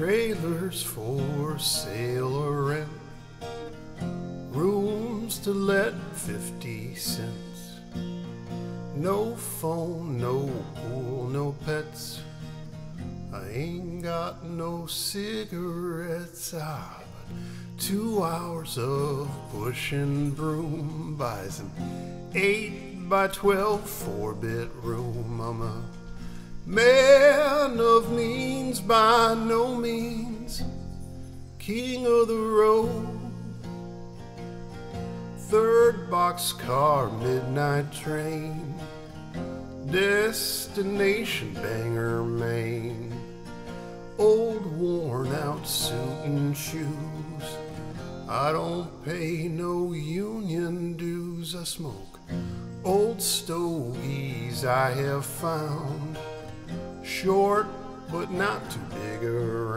Trailers for sale or rent. Rooms to let 50 cents. No phone, no pool, no pets. I ain't got no cigarettes. Ah, but two hours of pushing broom buys an eight by twelve four bedroom. I'm a man by no means, king of the road. Third boxcar, midnight train, destination Bangor, Maine. Old worn out suit and shoes. I don't pay no union dues. I smoke old stogies I have found. Short but not too big around.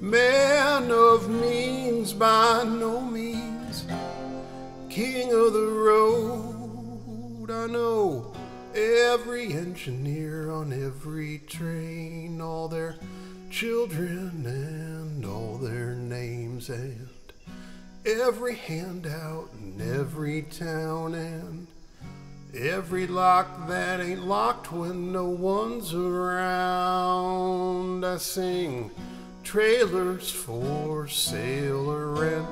Man of means by no means. King of the road. I know every engineer on every train, all their children and all their names, and every handout in every town and every lock that ain't locked when no one's around. I sing trailers for sale or rent,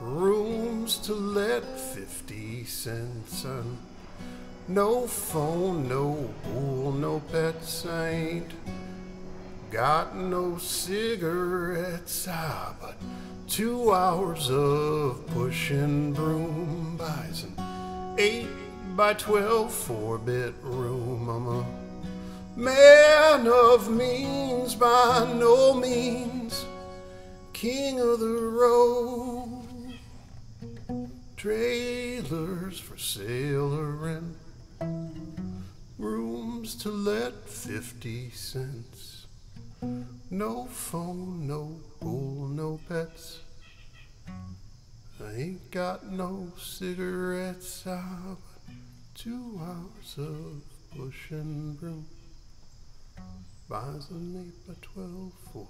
rooms to let 50 cents on. No phone, no pool, no pets. I ain't got no cigarettes. Ah, but two hours of pushing broom buys an eight by twelve four bedroom. I'm a man of means by no means, king of the road. Trailers for sale or rooms to let 50 cents. No phone, no pool, no pets. Ain't got no cigarettes. But two hours of pushing broom buys an eight by twelve four